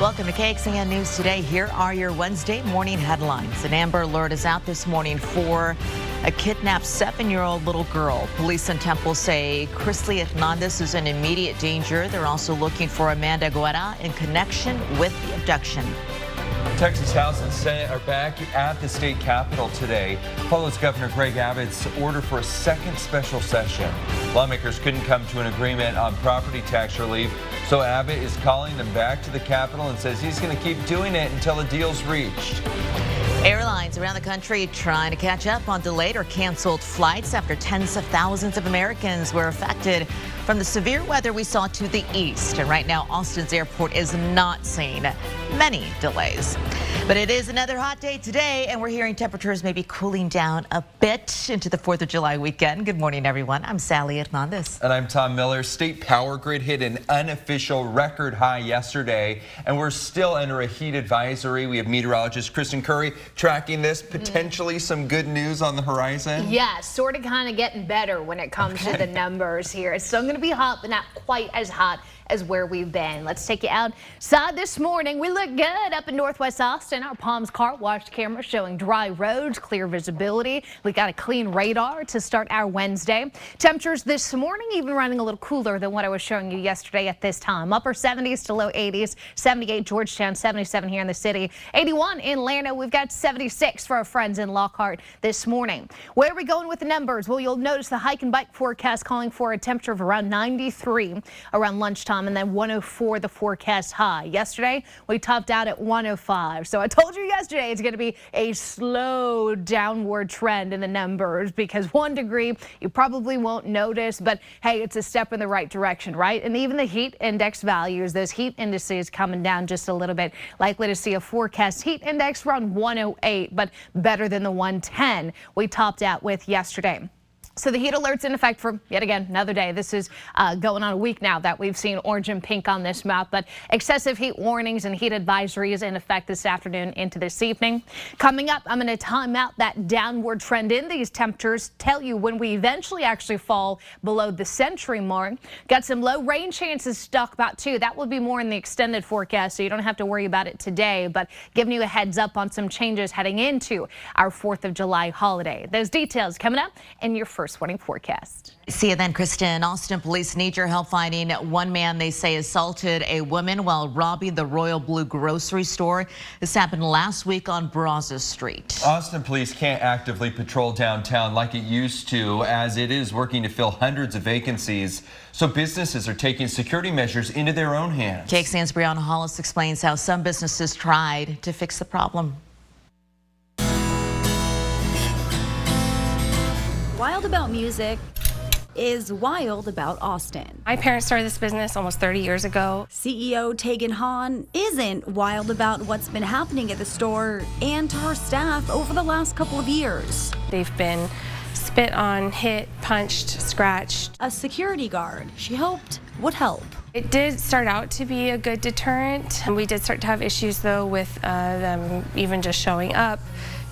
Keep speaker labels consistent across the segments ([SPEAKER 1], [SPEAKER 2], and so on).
[SPEAKER 1] Welcome to KXAN News Today. Here are your Wednesday morning headlines. An Amber Alert is out this morning for a kidnapped seven-year-old little girl. Police in Temple say Chrisley Hernandez is in immediate danger. They're also looking for Amanda Guerra in connection with the abduction.
[SPEAKER 2] Texas House and Senate are back at the state capitol today. Follows Governor Greg Abbott's order for a second special session. Lawmakers couldn't come to an agreement on property tax relief, so Abbott is calling them back to the Capitol and says he's going to keep doing it until a deal's reached.
[SPEAKER 1] Airlines around the country trying to catch up on delayed or canceled flights after tens of thousands of Americans were affected from the severe weather we saw to the east. And right now, Austin's airport is not seeing many delays. But it is another hot day today, and we're hearing temperatures may be cooling down a bit into the 4th of July weekend. Good morning, everyone. I'm Sally Hernandez.
[SPEAKER 2] And I'm Tom Miller. State power grid hit an unofficial record high yesterday, and we're still under a heat advisory. We have meteorologist Kristen Currie tracking this. Mm. Potentially some good news on the horizon.
[SPEAKER 3] Yeah, sort of kind of getting better when it comes okay. to the numbers here. It's still going to be hot, but not quite as hot as where we've been. Let's take you outside this morning. We look good up in Northwest Austin. Our Palms car wash camera showing dry roads, clear visibility. We got a clean radar to start our Wednesday. Temperatures this morning even running a little cooler than what I was showing you yesterday at this time. Upper 70s to low 80s, 78 Georgetown, 77 here in the city, 81 in Llano. We've got 76 for our friends in Lockhart this morning. Where are we going with the numbers? Well, you'll notice the hike and bike forecast calling for a temperature of around 93 around lunchtime and then 104 the forecast high. Yesterday, we topped out at 105. So I told you yesterday it's going to be a slow downward trend in the numbers because one degree you probably won't notice, but hey, it's a step in the right direction, right? And even the heat index values, those heat indices coming down just a little bit. Likely to see a forecast heat index around 108, but better than the 110 we topped out with yesterday. So the heat alert's in effect for yet again another day. This is uh, going on a week now that we've seen orange and pink on this map, but excessive heat warnings and heat advisories in effect this afternoon into this evening. Coming up, I'm going to time out that downward trend in these temperatures, tell you when we eventually actually fall below the century mark. Got some low rain chances stuck about two. That will be more in the extended forecast, so you don't have to worry about it today, but giving you a heads up on some changes heading into our 4th of July holiday. Those details coming up in your first morning forecast.
[SPEAKER 1] See you then, Kristen. Austin police need your help finding one man they say assaulted a woman while robbing the Royal Blue grocery store. This happened last week on Brazos Street.
[SPEAKER 2] Austin police can't actively patrol downtown like it used to as it is working to fill hundreds of vacancies. So businesses are taking security measures into their own hands.
[SPEAKER 1] KXAN's Brianna Hollis explains how some businesses tried to fix the problem.
[SPEAKER 4] Wild about music is wild about Austin.
[SPEAKER 5] My parents started this business almost 30 years ago.
[SPEAKER 4] CEO Tegan Hahn isn't wild about what's been happening at the store and to her staff over the last couple of years.
[SPEAKER 5] They've been spit on, hit, punched, scratched.
[SPEAKER 4] A security guard she hoped would help.
[SPEAKER 5] It did start out to be a good deterrent. We did start to have issues though with uh, them even just showing up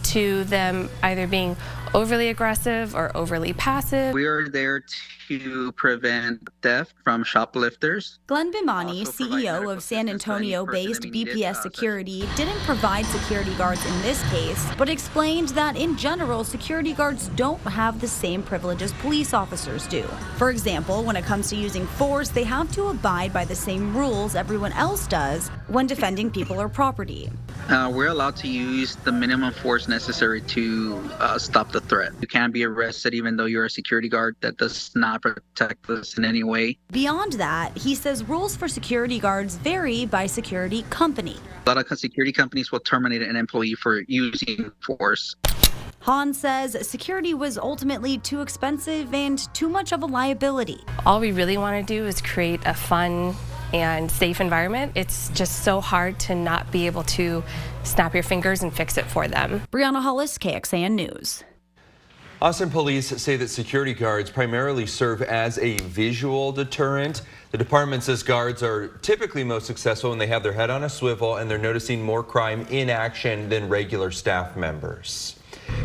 [SPEAKER 5] to them either being overly aggressive or overly passive.
[SPEAKER 6] We are there to prevent theft from shoplifters.
[SPEAKER 4] Glenn Bimani, CEO of San Antonio based BPS uh, Security, didn't provide security guards in this case, but explained that in general, security guards don't have the same privileges police officers do. For example, when it comes to using force, they have to abide by the same rules everyone else does when defending people or property.
[SPEAKER 6] Uh, we're allowed to use the minimum force necessary to uh, stop the threat. You can be arrested even though you're a security guard. That does not protect us in any way.
[SPEAKER 4] Beyond that, he says rules for security guards vary by security company.
[SPEAKER 6] A lot of security companies will terminate an employee for using force.
[SPEAKER 4] Hahn says security was ultimately too expensive and too much of a liability.
[SPEAKER 5] All we really want to do is create a fun, and safe environment, it's just so hard to not be able to snap your fingers and fix it for them.
[SPEAKER 4] Brianna Hollis, KXAN News.
[SPEAKER 2] Austin police say that security guards primarily serve as a visual deterrent. The department says guards are typically most successful when they have their head on a swivel and they're noticing more crime in action than regular staff members.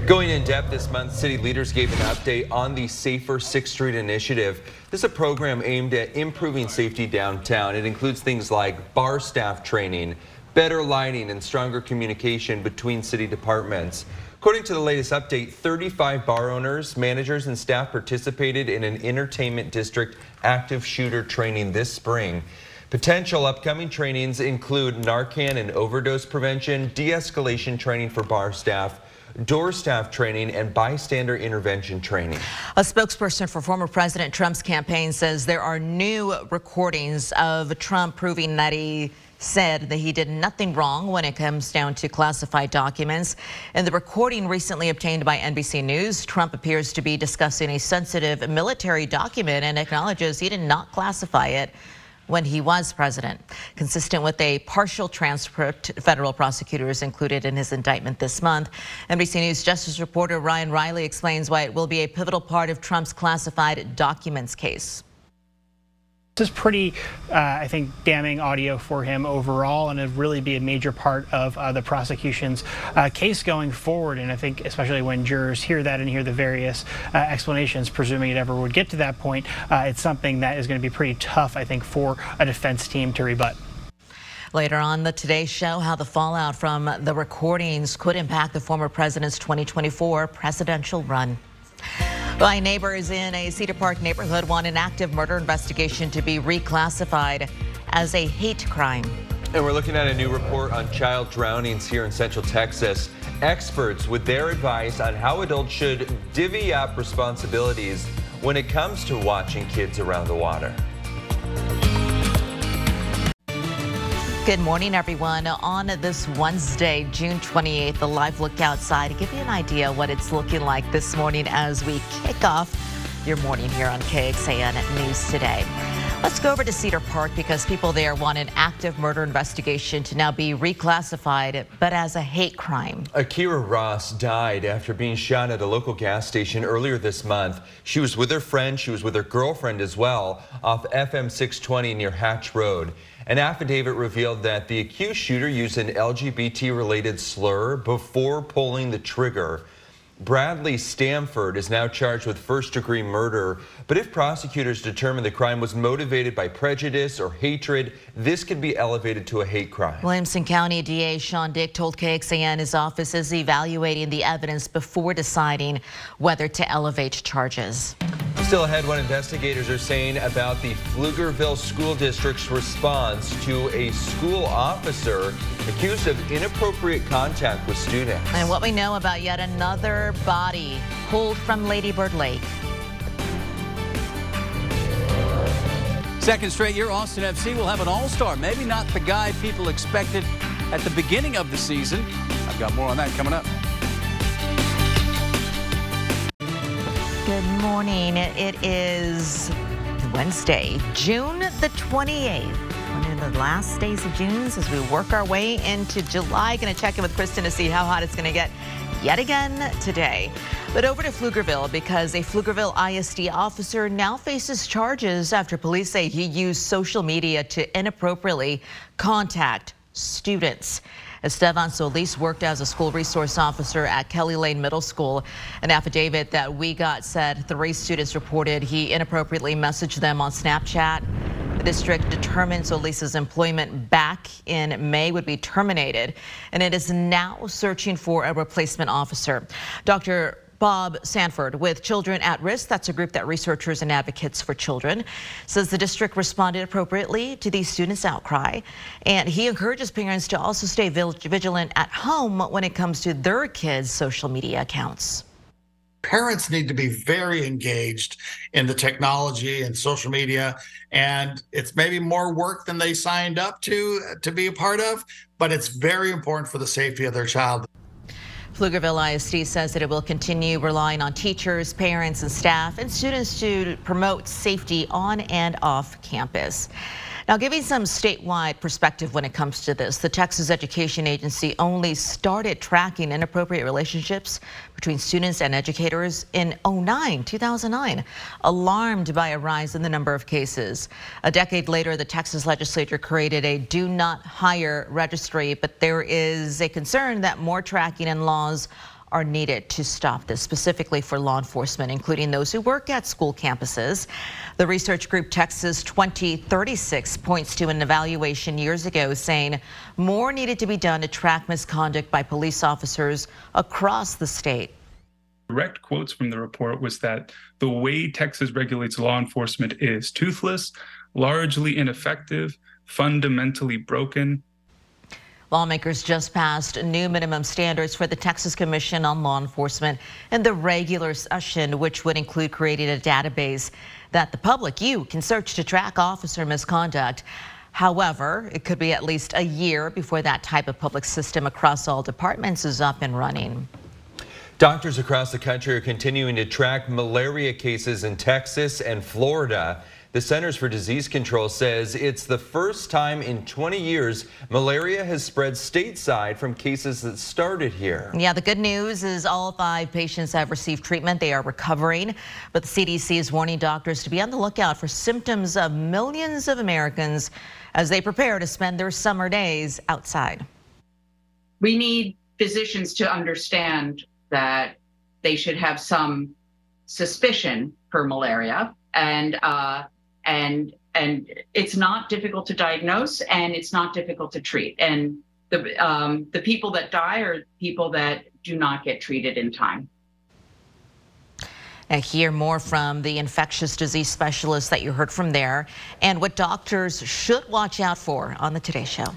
[SPEAKER 2] Going in depth this month, city leaders gave an update on the Safer 6th Street initiative. This is a program aimed at improving safety downtown. It includes things like bar staff training, better lighting, and stronger communication between city departments. According to the latest update, 35 bar owners, managers, and staff participated in an entertainment district active shooter training this spring. Potential upcoming trainings include Narcan and overdose prevention, de-escalation training for bar staff, door staff training and bystander intervention training.
[SPEAKER 1] A spokesperson for former President Trump's campaign says there are new recordings of Trump proving that he said that he did nothing wrong when it comes down to classified documents. In the recording recently obtained by NBC News, Trump appears to be discussing a sensitive military document and acknowledges he did not classify it when he was president. Consistent with a partial transcript federal prosecutors included in his indictment this month. NBC News Justice reporter Ryan Reilly explains why it will be a pivotal part of Trump's classified documents case.
[SPEAKER 7] This is pretty, uh, I think, damning audio for him overall, and it'll really be a major part of uh, the prosecution's uh, case going forward. And I think, especially when jurors hear that and hear the various uh, explanations, presuming it ever would get to that point, uh, it's something that is going to be pretty tough, I think, for a defense team to rebut.
[SPEAKER 1] Later on the Today Show, how the fallout from the recordings could impact the former president's 2024 presidential run. By neighbors in a Cedar Park neighborhood want an active murder investigation to be reclassified as a hate crime.
[SPEAKER 2] And we're looking at a new report on child drownings here in Central Texas. Experts with their advice on how adults should divvy up responsibilities when it comes to watching kids around the water.
[SPEAKER 1] Good morning, everyone. On this Wednesday, June 28th, the live look outside to give you an idea what it's looking like this morning as we kick off your morning here on KXAN News Today. Let's go over to Cedar Park because people there want an active murder investigation to now be reclassified, but as a hate crime.
[SPEAKER 2] Akira Ross died after being shot at a local gas station earlier this month. She was with her friend, she was with her girlfriend as well, off FM 620 near Hatch Road. An affidavit revealed that the accused shooter used an LGBT related slur before pulling the trigger. Bradley Stamford is now charged with first degree murder. But if prosecutors determine the crime was motivated by prejudice or hatred, this could be elevated to a hate crime.
[SPEAKER 1] Williamson County DA Shawn Dick told KXAN his office is evaluating the evidence before deciding whether to elevate charges.
[SPEAKER 2] Still ahead, what investigators are saying about the Pflugerville School District's response to a school officer accused of inappropriate contact with students.
[SPEAKER 1] And what we know about yet another body pulled from Lady Bird Lake.
[SPEAKER 8] Second straight year, Austin FC will have an all-star. Maybe not the guy people expected at the beginning of the season. I've got more on that coming up.
[SPEAKER 1] Good morning. It is Wednesday, June the 28th. One of the last days of June as we work our way into July. Going to check in with Kristen to see how hot it's going to get yet again today. But over to Pflugerville because a Pflugerville ISD officer now faces charges after police say he used social media to inappropriately contact students. Esteban Solis worked as a school resource officer at Kelly Lane Middle School. An affidavit that we got said three students reported he inappropriately messaged them on Snapchat. The district determined Solis's employment back in May would be terminated, and it is now searching for a replacement officer. Dr. Bob Sanborn with Children at Risk. That's a group that researchers and advocates for children says the district responded appropriately to these students' outcry. And he encourages parents to also stay vigilant at home when it comes to their kids' social media accounts
[SPEAKER 9] parents need to be very engaged in the technology and social media and it's maybe more work than they signed up to to be a part of but it's very important for the safety of their child
[SPEAKER 1] Pflugerville ISD says that it will continue relying on teachers, parents, and staff and students to promote safety on and off campus. Now, giving some statewide perspective when it comes to this, the Texas Education Agency only started tracking inappropriate relationships between students and educators in 09, 2009, alarmed by a rise in the number of cases. A decade later, the Texas legislature created a do not hire registry, but there is a concern that more tracking and laws are needed to stop this, specifically for law enforcement, including those who work at school campuses. The research group Texas 2036 points to an evaluation years ago saying more needed to be done to track misconduct by police officers across the state
[SPEAKER 10] direct quotes from the report was that the way Texas regulates law enforcement is toothless, largely ineffective, fundamentally broken.
[SPEAKER 1] Lawmakers just passed new minimum standards for the Texas Commission on Law Enforcement in the regular session, which would include creating a database that the public, you, can search to track officer misconduct. However, it could be at least a year before that type of public system across all departments is up and running.
[SPEAKER 2] Doctors across the country are continuing to track malaria cases in Texas and Florida. The Centers for Disease Control says it's the first time in 20 years malaria has spread stateside from cases that started here.
[SPEAKER 1] Yeah, the good news is all five patients have received treatment. They are recovering, but the CDC is warning doctors to be on the lookout for symptoms of millions of Americans as they prepare to spend their summer days outside.
[SPEAKER 11] We need physicians to understand that they should have some suspicion for malaria and uh, and and it's not difficult to diagnose and it's not difficult to treat and the um, the people that die are people that do not get treated in time.
[SPEAKER 1] I hear more from the infectious disease specialist that you heard from there and what doctors should watch out for on the Today Show.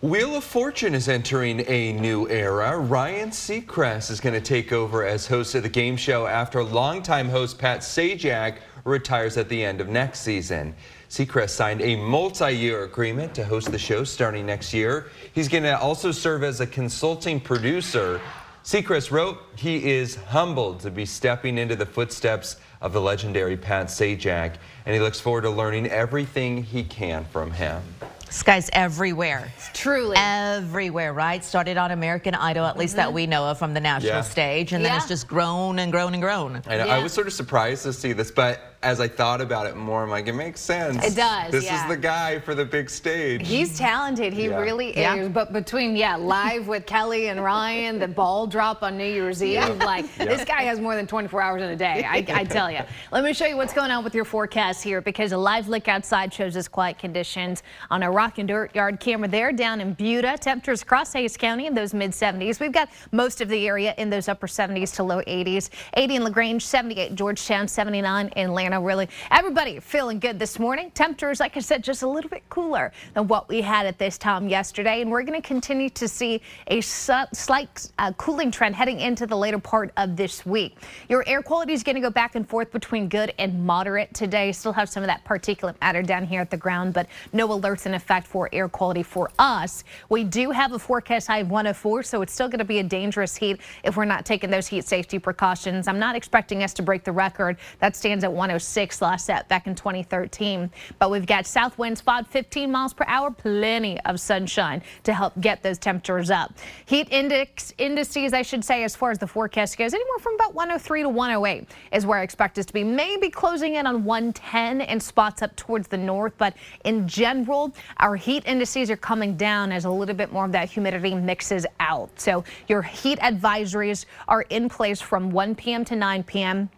[SPEAKER 2] Wheel of Fortune is entering a new era. Ryan Seacrest is going to take over as host of the game show after longtime host Pat Sajak retires at the end of next season. Seacrest signed a multi-year agreement to host the show starting next year. He's going to also serve as a consulting producer. Seacrest wrote he is humbled to be stepping into the footsteps of the legendary Pat Sajak, and he looks forward to learning everything he can from him.
[SPEAKER 1] This guy's everywhere.
[SPEAKER 3] Truly.
[SPEAKER 1] Everywhere, right? Started on American Idol, at least mm -hmm. that mm-hmm. we know of from the national yeah. stage, and yeah. then it's just grown and grown and grown.
[SPEAKER 2] I, know, yeah. I was sort of surprised to see this, but as I thought about it more, I'm like, it makes sense.
[SPEAKER 3] It does.
[SPEAKER 2] This
[SPEAKER 3] yeah.
[SPEAKER 2] is the guy for the big stage.
[SPEAKER 3] He's talented. He yeah. really is. Yeah. But between, yeah, live with Kelly and Ryan, the ball drop on New Year's Eve, like, this guy has more than 24 hours in a day, I, I tell you. Let me show you what's going on with your forecast here because a live look outside shows us quiet conditions on a rock and dirt yard camera there down in Buda. Temperatures across Hays County in those mid 70s. We've got most of the area in those upper 70s to low 80s. 80 in LaGrange, 78 Georgetown, 79 in Really, everybody feeling good this morning. Temperatures, like I said, just a little bit cooler than what we had at this time yesterday. And we're going to continue to see a slight uh, cooling trend heading into the later part of this week. Your air quality is going to go back and forth between good and moderate today. Still have some of that particulate matter down here at the ground, but no alerts in effect for air quality for us. We do have a forecast high of 104, so it's still going to be a dangerous heat if we're not taking those heat safety precautions. I'm not expecting us to break the record. That stands at 106 last set back in 2013. But we've got south winds 5 15 miles per hour, plenty of sunshine to help get those temperatures up. Heat index indices, I should say, as far as the forecast goes, anywhere from about 103 to 108 is where I expect us to be. Maybe closing in on 110 in spots up towards the north, but in general, our heat indices are coming down as a little bit more of that humidity mixes out. So your heat advisories are in place from 1 p.m. to 9 p.m.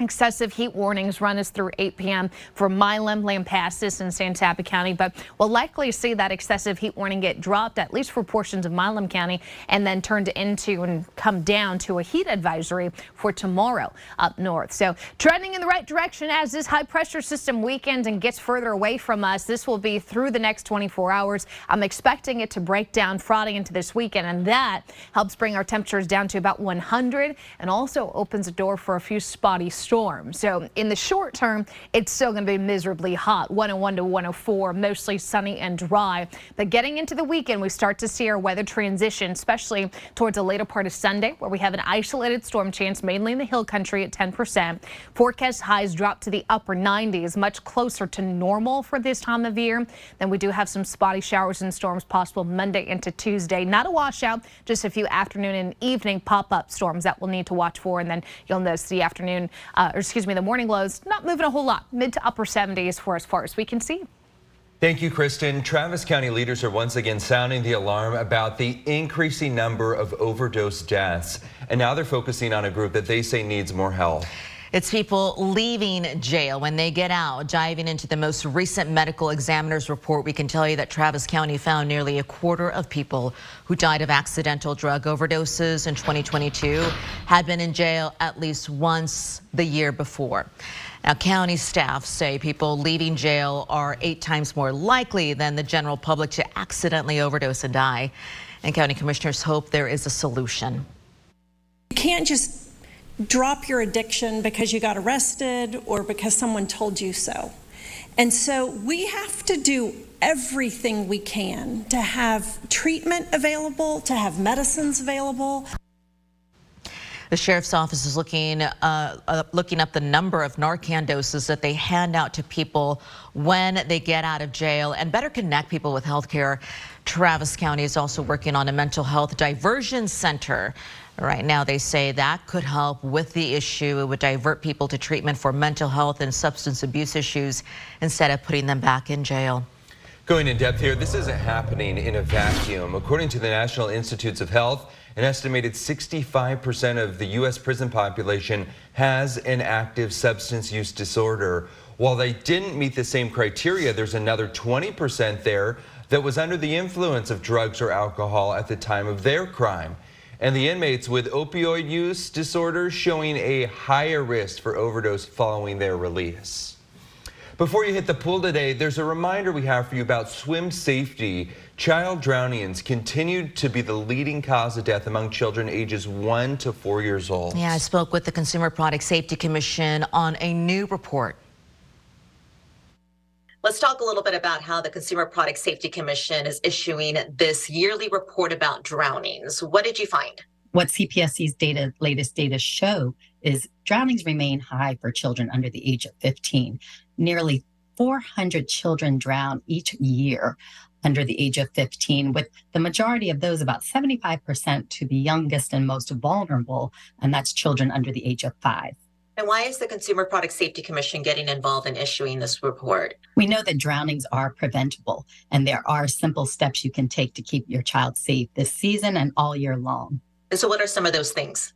[SPEAKER 3] Excessive heat warnings run us through 8 p.m. for Milam, Lampasas, and San Saba County, but we'll likely see that excessive heat warning get dropped, at least for portions of Milam County, and then turned into and come down to a heat advisory for tomorrow up north. So trending in the right direction as this high pressure system weakens and gets further away from us. This will be through the next 24 hours. I'm expecting it to break down Friday into this weekend, and that helps bring our temperatures down to about 100 and also opens a door for a few spotty storm. So in the short term, it's still going to be miserably hot, 101 to 104, mostly sunny and dry. But getting into the weekend, we start to see our weather transition, especially towards the later part of Sunday, where we have an isolated storm chance, mainly in the hill country at 10%. Forecast highs drop to the upper 90s, much closer to normal for this time of year. Then we do have some spotty showers and storms possible Monday into Tuesday. Not a washout, just a few afternoon and evening pop-up storms that we'll need to watch for. And then you'll notice the afternoon uh, or excuse me, the morning lows not moving a whole lot, mid to upper 70s for as far as we can see.
[SPEAKER 2] Thank you, Kristen. Travis County leaders are once again sounding the alarm about the increasing number of overdose deaths. And now they're focusing on a group that they say needs more help.
[SPEAKER 1] It's people leaving jail when they get out. Diving into the most recent medical examiner's report, we can tell you that Travis County found nearly a quarter of people who died of accidental drug overdoses in 2022 had been in jail at least once the year before. Now, county staff say people leaving jail are eight times more likely than the general public to accidentally overdose and die. And county commissioners hope there is a solution.
[SPEAKER 12] You can't just drop your addiction because you got arrested or because someone told you so. And so we have to do everything we can to have treatment available, to have medicines available.
[SPEAKER 1] The sheriff's office is looking uh, uh, looking up the number of Narcan doses that they hand out to people when they get out of jail and better connect people with health care. Travis County is also working on a mental health diversion center Right now, they say that could help with the issue. It would divert people to treatment for mental health and substance abuse issues instead of putting them back in jail.
[SPEAKER 2] Going in depth here, this isn't happening in a vacuum. According to the National Institutes of Health, an estimated 65% of the U.S. prison population has an active substance use disorder. While they didn't meet the same criteria, there's another 20% there that was under the influence of drugs or alcohol at the time of their crime and the inmates with opioid use disorders showing a higher risk for overdose following their release. Before you hit the pool today, there's a reminder we have for you about swim safety. Child drownings continue to be the leading cause of death among children ages 1 to 4 years old.
[SPEAKER 1] Yeah, I spoke with the Consumer Product Safety Commission on a new report
[SPEAKER 13] Let's talk a little bit about how the Consumer Product Safety Commission is issuing this yearly report about drownings. What did you find?
[SPEAKER 14] What CPSC's data, latest data show is drownings remain high for children under the age of 15. Nearly 400 children drown each year under the age of 15, with the majority of those, about 75%, to the youngest and most vulnerable, and that's children under the age of five.
[SPEAKER 13] And why is the Consumer Product Safety Commission getting involved in issuing this report?
[SPEAKER 14] We know that drownings are preventable, and there are simple steps you can take to keep your child safe this season and all year long.
[SPEAKER 13] And so, what are some of those things?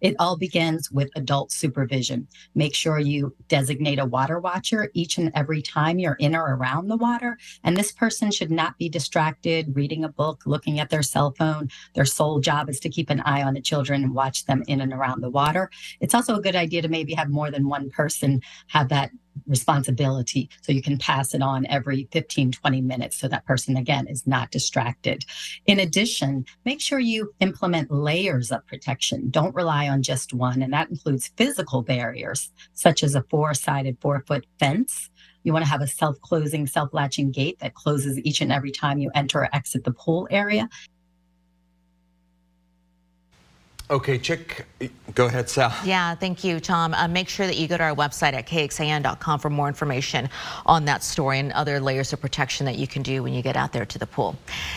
[SPEAKER 14] It all begins with adult supervision. Make sure you designate a water watcher each and every time you're in or around the water. And this person should not be distracted reading a book, looking at their cell phone. Their sole job is to keep an eye on the children and watch them in and around the water. It's also a good idea to maybe have more than one person have that responsibility. So you can pass it on every 15 20 minutes so that person again is not distracted. In addition make sure you implement layers of protection. Don't rely on just one and that includes physical barriers such as a four-sided four foot fence. You want to have a self-closing self-latching gate that closes each and every time you enter or exit the pool area
[SPEAKER 2] Okay, Chick, go ahead, Sal.
[SPEAKER 1] Yeah, thank you, Tom. Uh, make sure that you go to our website at kxan.com for more information on that story and other layers of protection that you can do when you get out there to the pool.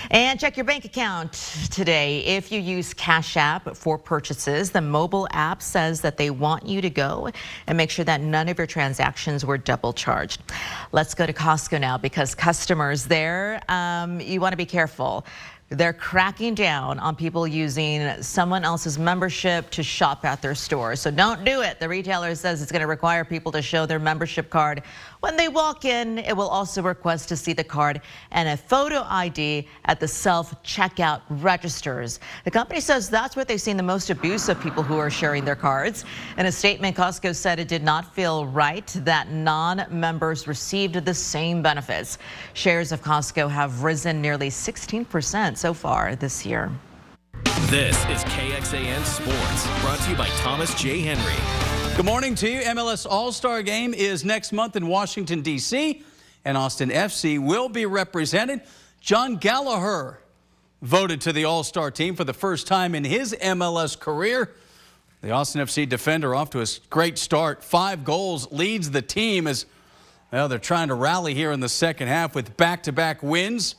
[SPEAKER 1] And check your bank account today. If you use Cash App for purchases, the mobile app says that they want you to go and make sure that none of your transactions were double charged. Let's go to Costco now because customers there, um, you want to be careful. They're cracking down on people using someone else's membership to shop at their store. So don't do it. The retailer says it's going to require people to show their membership card when they walk in. It will also request to see the card and a photo ID at the self-checkout registers. The company says that's where they've seen the most abuse of people who are sharing their cards. In a statement, Costco said it did not feel right that non-members received the same benefits. Shares of Costco have risen nearly 16 percent so far this year.
[SPEAKER 15] This is KXAN Sports, brought to you by Thomas J. Henry.
[SPEAKER 8] Good morning to you. MLS All-Star Game is next month in Washington, D.C., and Austin FC will be represented. Jon Gallagher voted to the All-Star team for the first time in his MLS career. The Austin FC defender off to a great start. Five goals leads the team as well, they're trying to rally here in the second half with back-to-back -back wins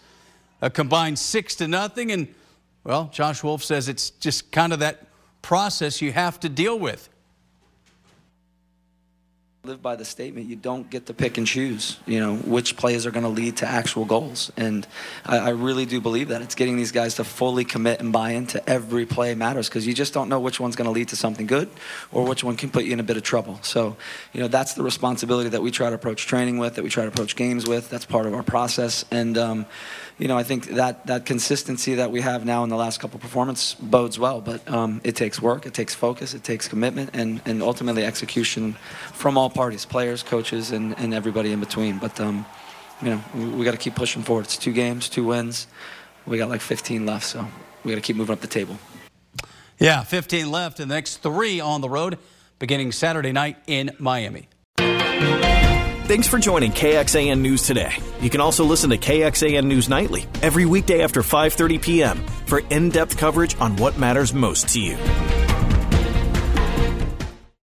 [SPEAKER 8] a combined six to nothing. And, well, Josh Wolff says it's just kind of that process you have to deal with.
[SPEAKER 16] Live by the statement you don't get to pick and choose you know which plays are going to lead to actual goals. And I, I, really do believe that. It's getting these guys to fully commit and buy into every play matters because you just don't know which one's going to lead to something good or which one can put you in a bit of trouble. So you know that's the responsibility that we try to approach training with that we try to approach games with. That's part of our process. And um, you know, I think that that consistency that we have now in the last couple performance bodes well. But um, it takes work, it takes focus, it takes commitment, and, and ultimately execution from all parties, players, coaches, and, and everybody in between. But um, you know, we, we got to keep pushing forward. It's two games, two wins. We got like 15 left, so we got to keep moving up the table.
[SPEAKER 8] Yeah, 15 left, and the next three on the road, beginning Saturday night in Miami.
[SPEAKER 15] Thanks for joining KXAN News today. You can also listen to KXAN News Nightly every weekday after 5:30 p.m. for in-depth coverage on what matters most to you.